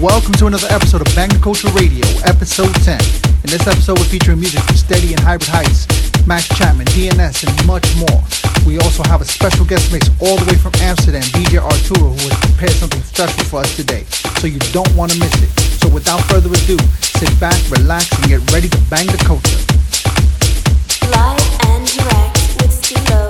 welcome to another episode of Bang the Culture Radio, episode 10. In this episode, we're featuring music from Steady and Hybrid Heights, Max Chapman, DNS, and much more. We also have a special guest mix all the way from Amsterdam, DJ Arturo, who has prepared something special for us today, so you don't want to miss it. So without further ado, sit back, relax, and get ready to bang the culture. Live and direct with Stilo.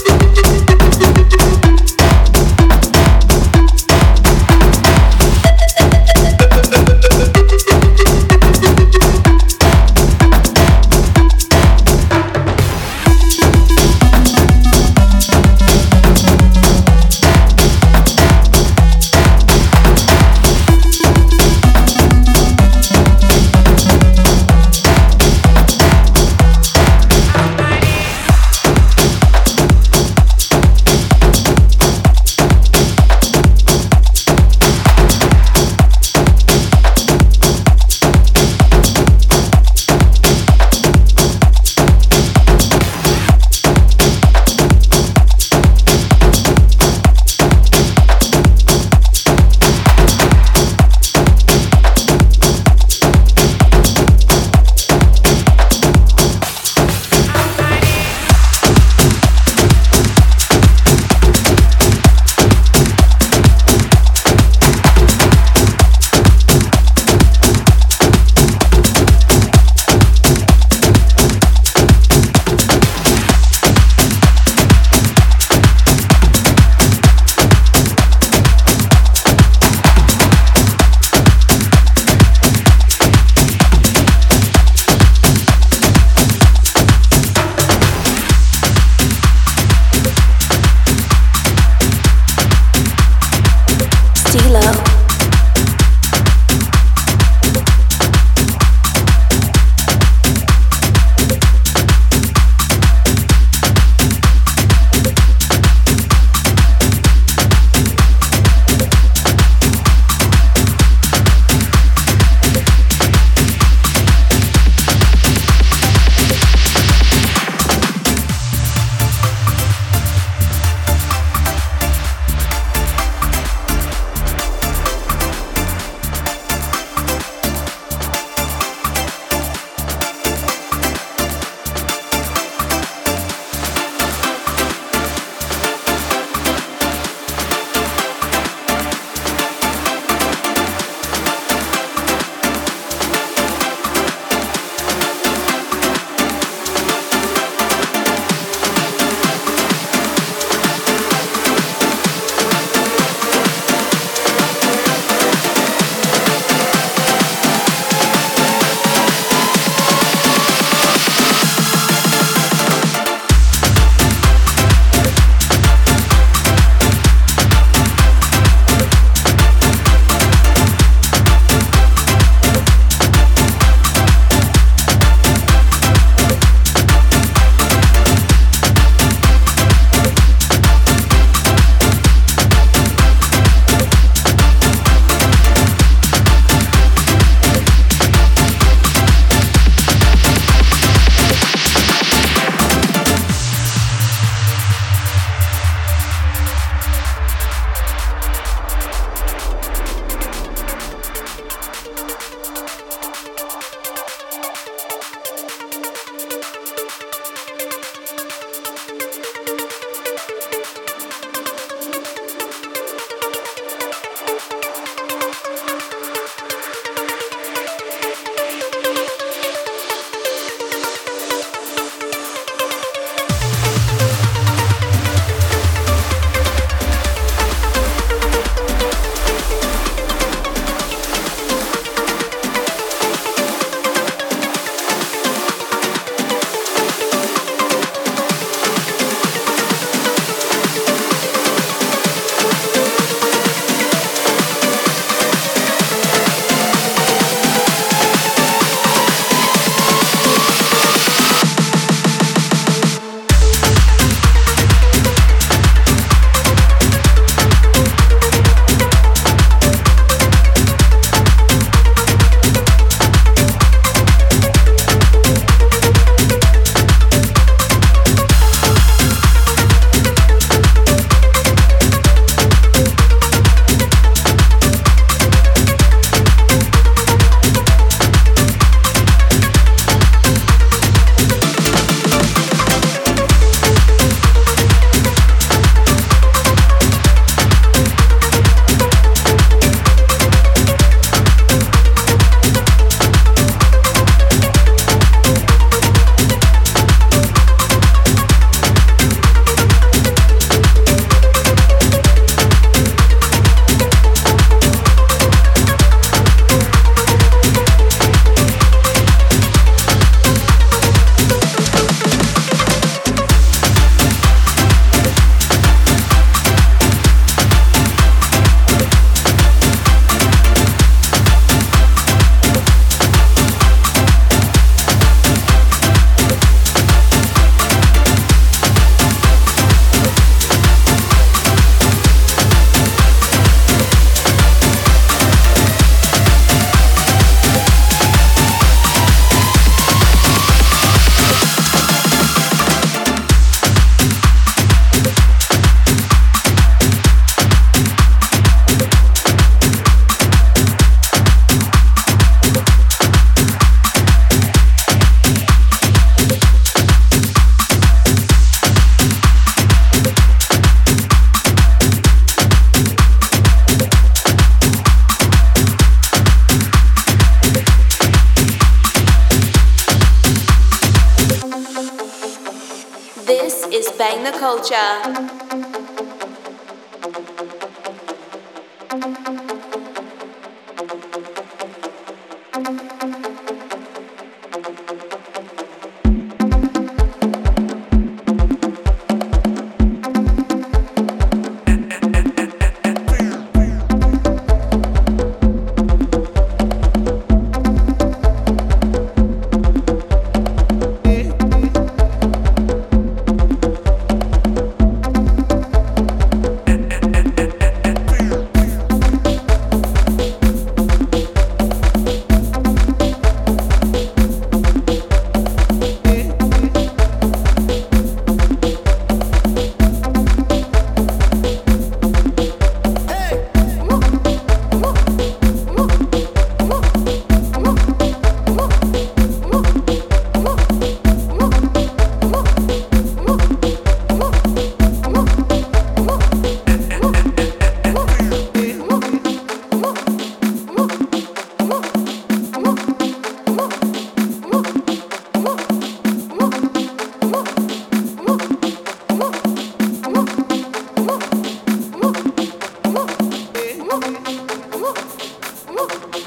Oh!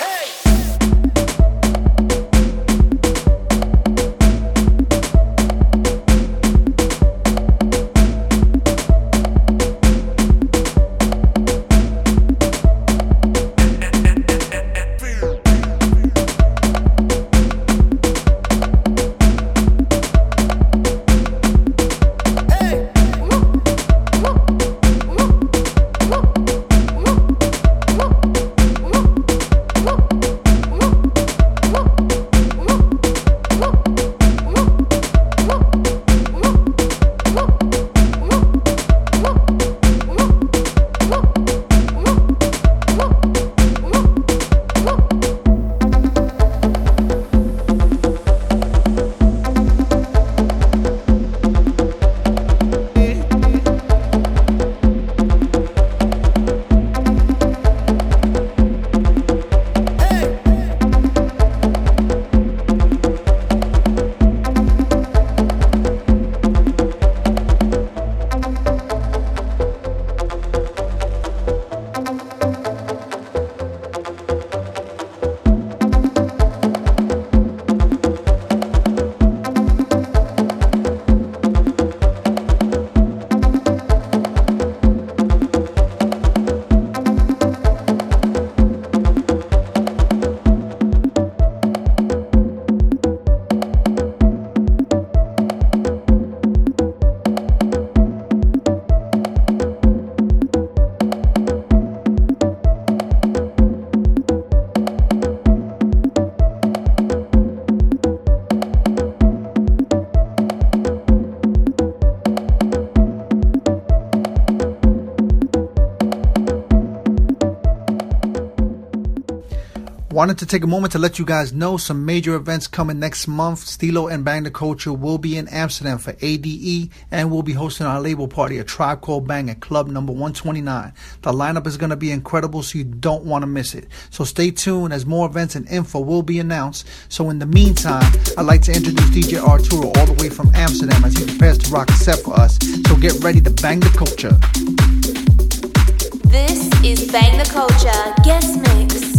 Hey! Wanted to take a moment to let you guys know some major events coming next month. Stilo and Bang the Culture will be in Amsterdam for ADE and we'll be hosting our label party, a Tribe Called Bang at Club number 129. The lineup is going to be incredible, so you don't want to miss it. So stay tuned as more events and info will be announced. So in the meantime, I'd like to introduce DJ Arturo all the way from Amsterdam as he prepares to rock a set for us. So get ready to bang the culture. This is Bang the Culture Guest Mix.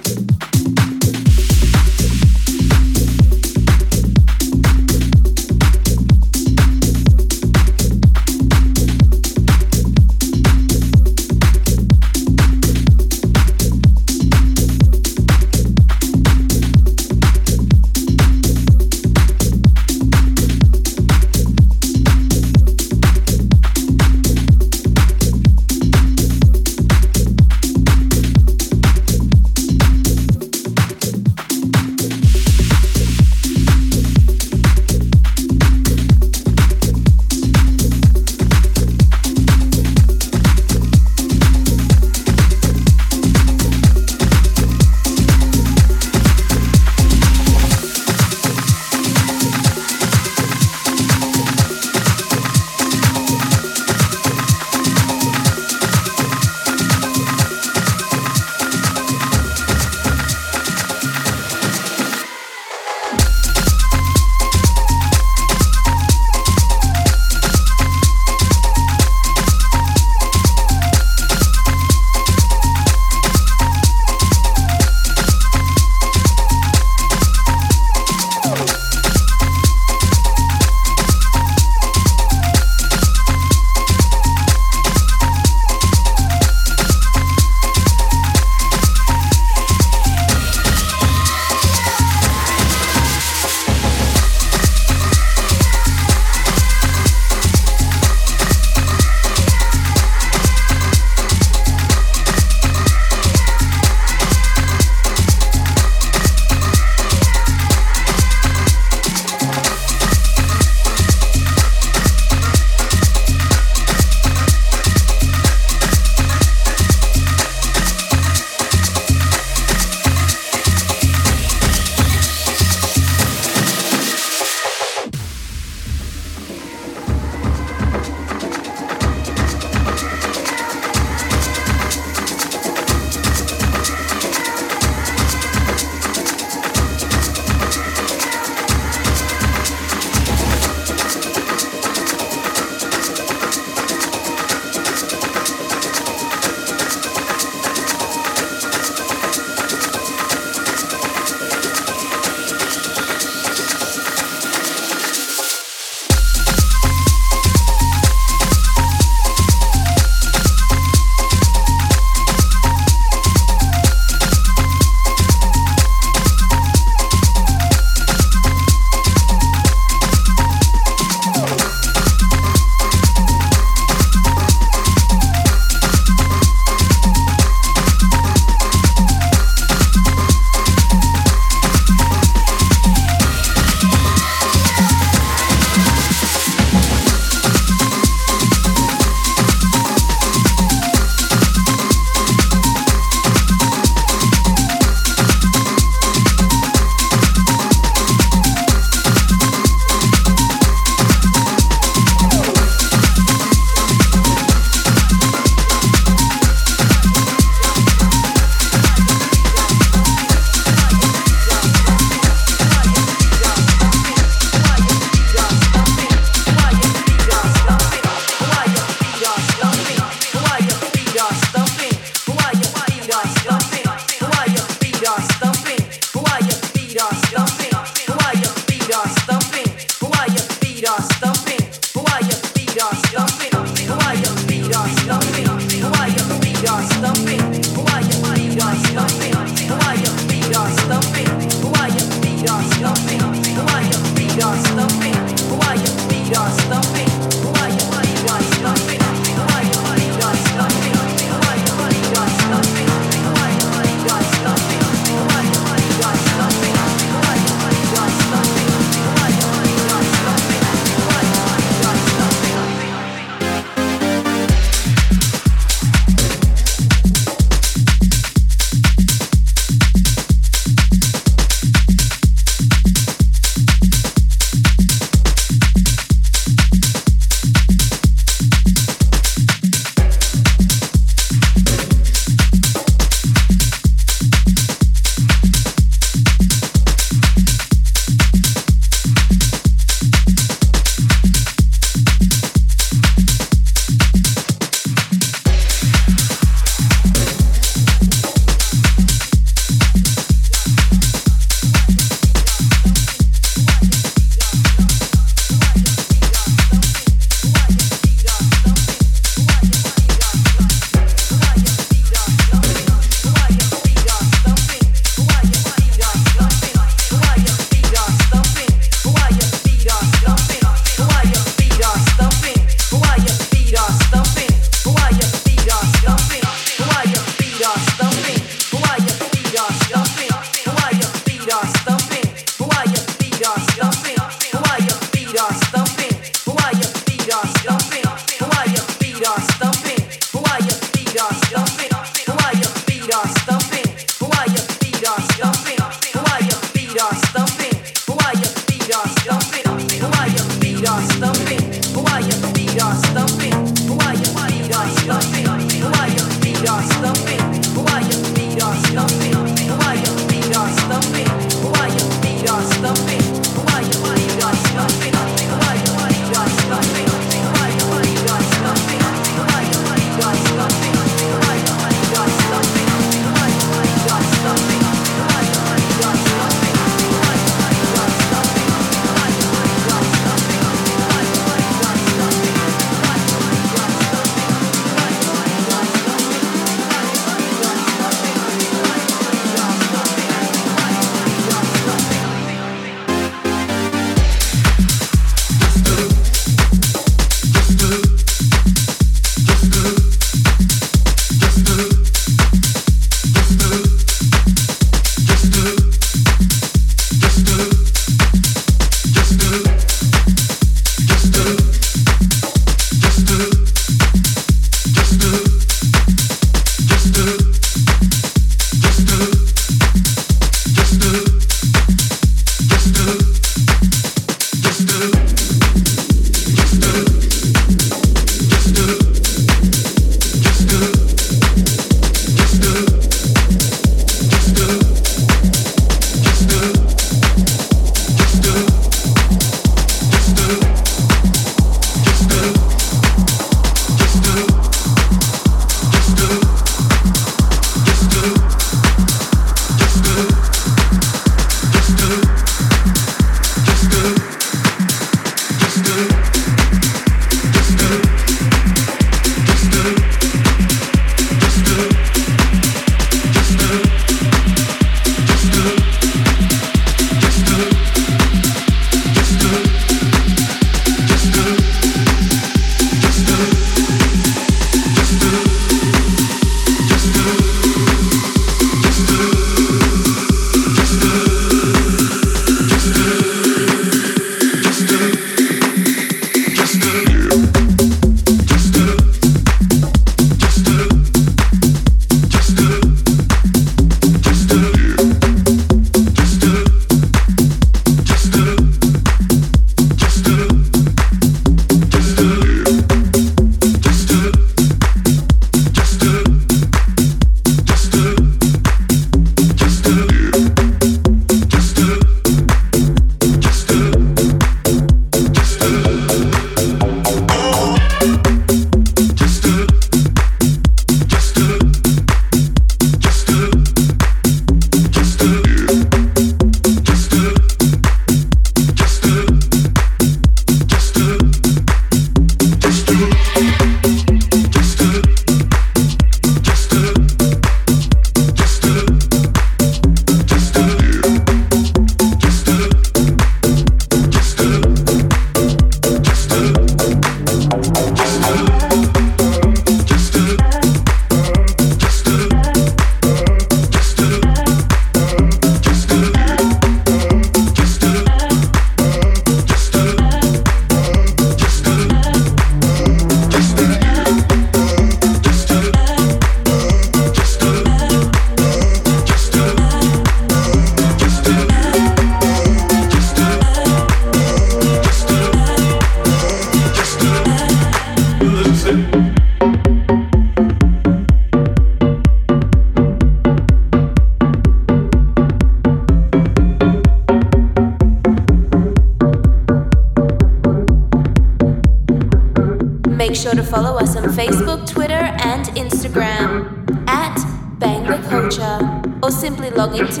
Culture, or simply log into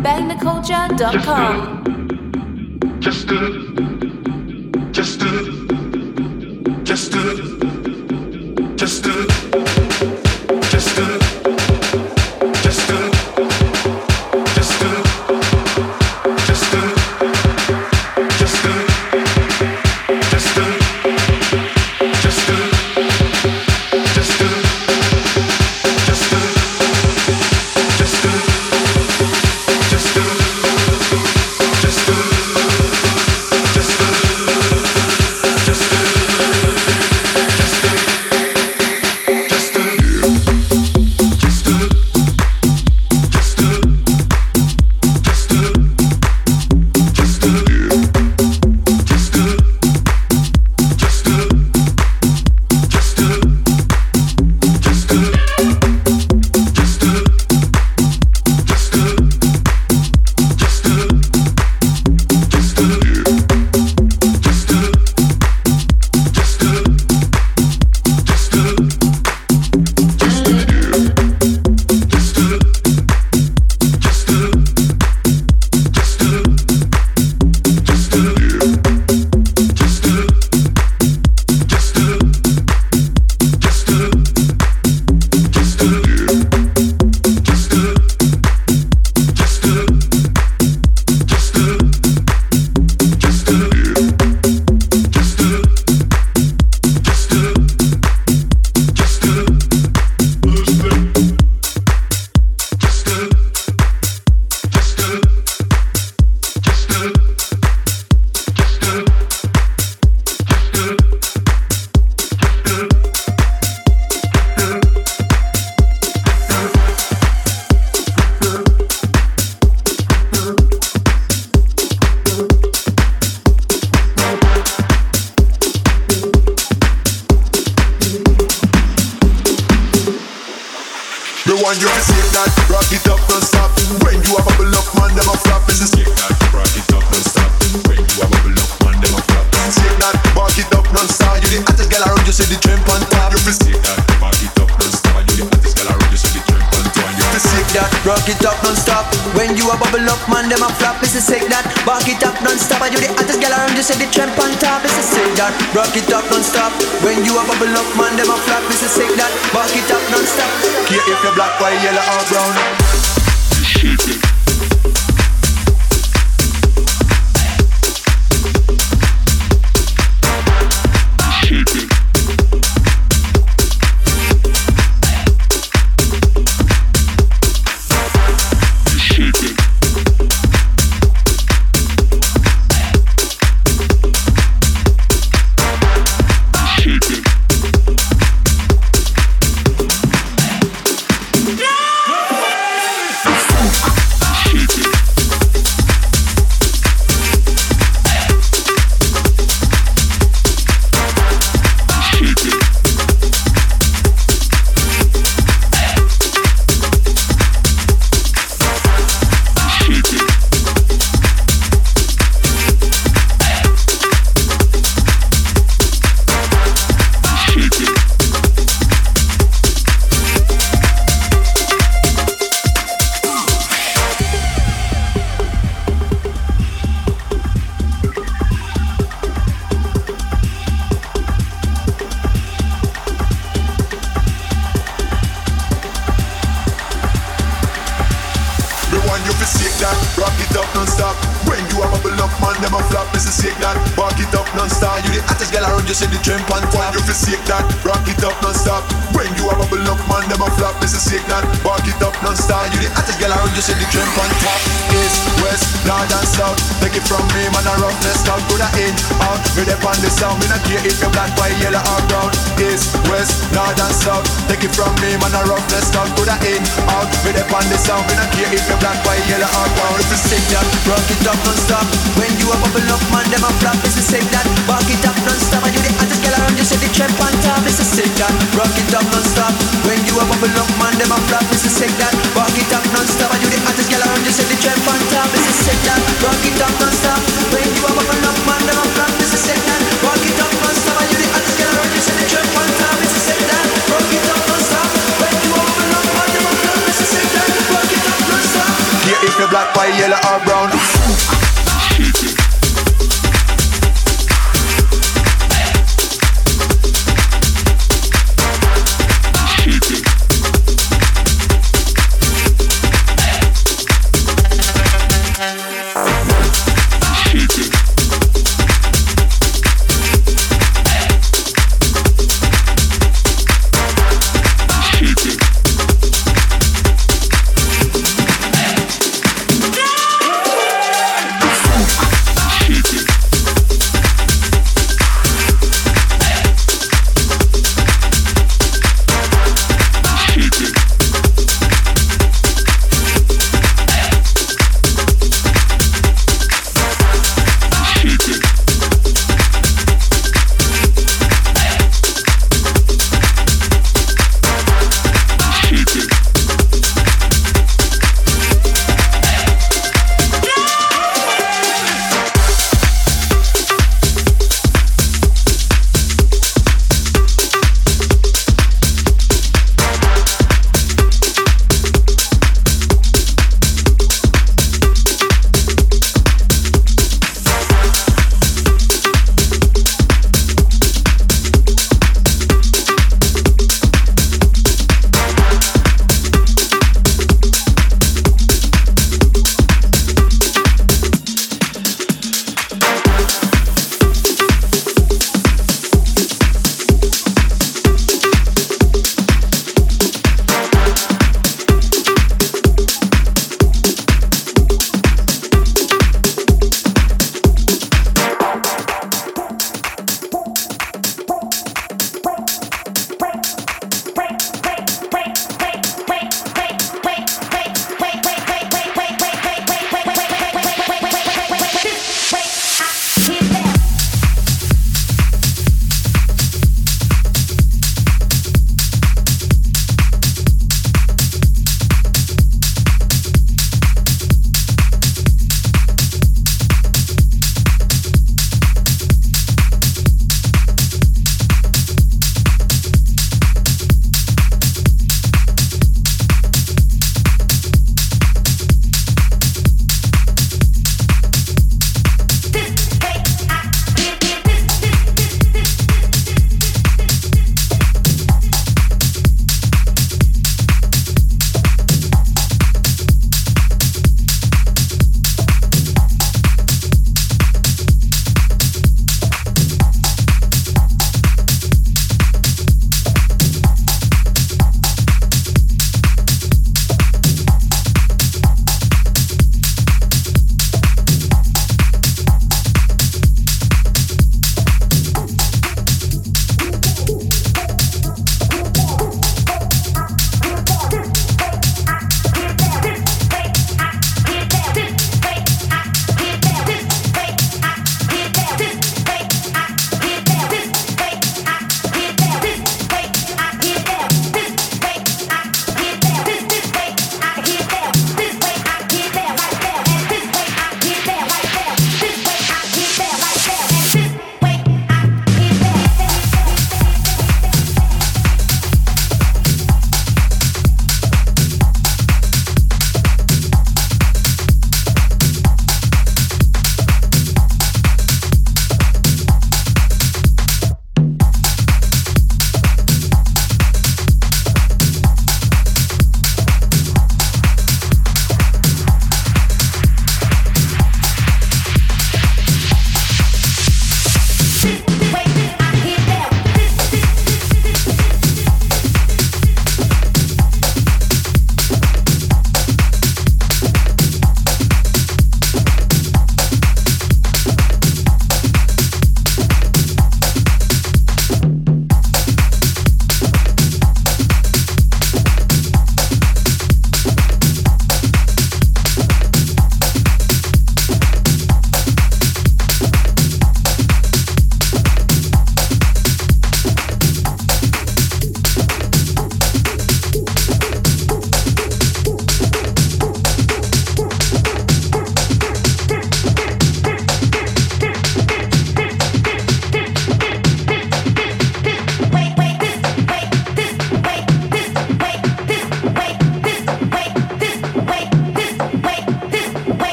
bangtheculture.com. Just do it. Just do. Just do. We dey on the sound, we not care if you black, white, yellow or brown. East, west, north and south. Take it from me, man, a roughness talk to the in, out. We dey on the sound, we not care if you black, white, yellow or brown. It's the same that, rock it up non-stop. When you a bubble up, man, them a flop It's the same that, rock it up non-stop I do the hottest girl around, you say the trap on top It's the same that, rock it up non-stop. When you a bubble up, man, them a flop It's the same that, rock it up non-stop I do the hottest girl around, you say the trap on top It's the same that, rock it up non-stop. When you a bubble up, man, them a flop black, white, yellow or brown.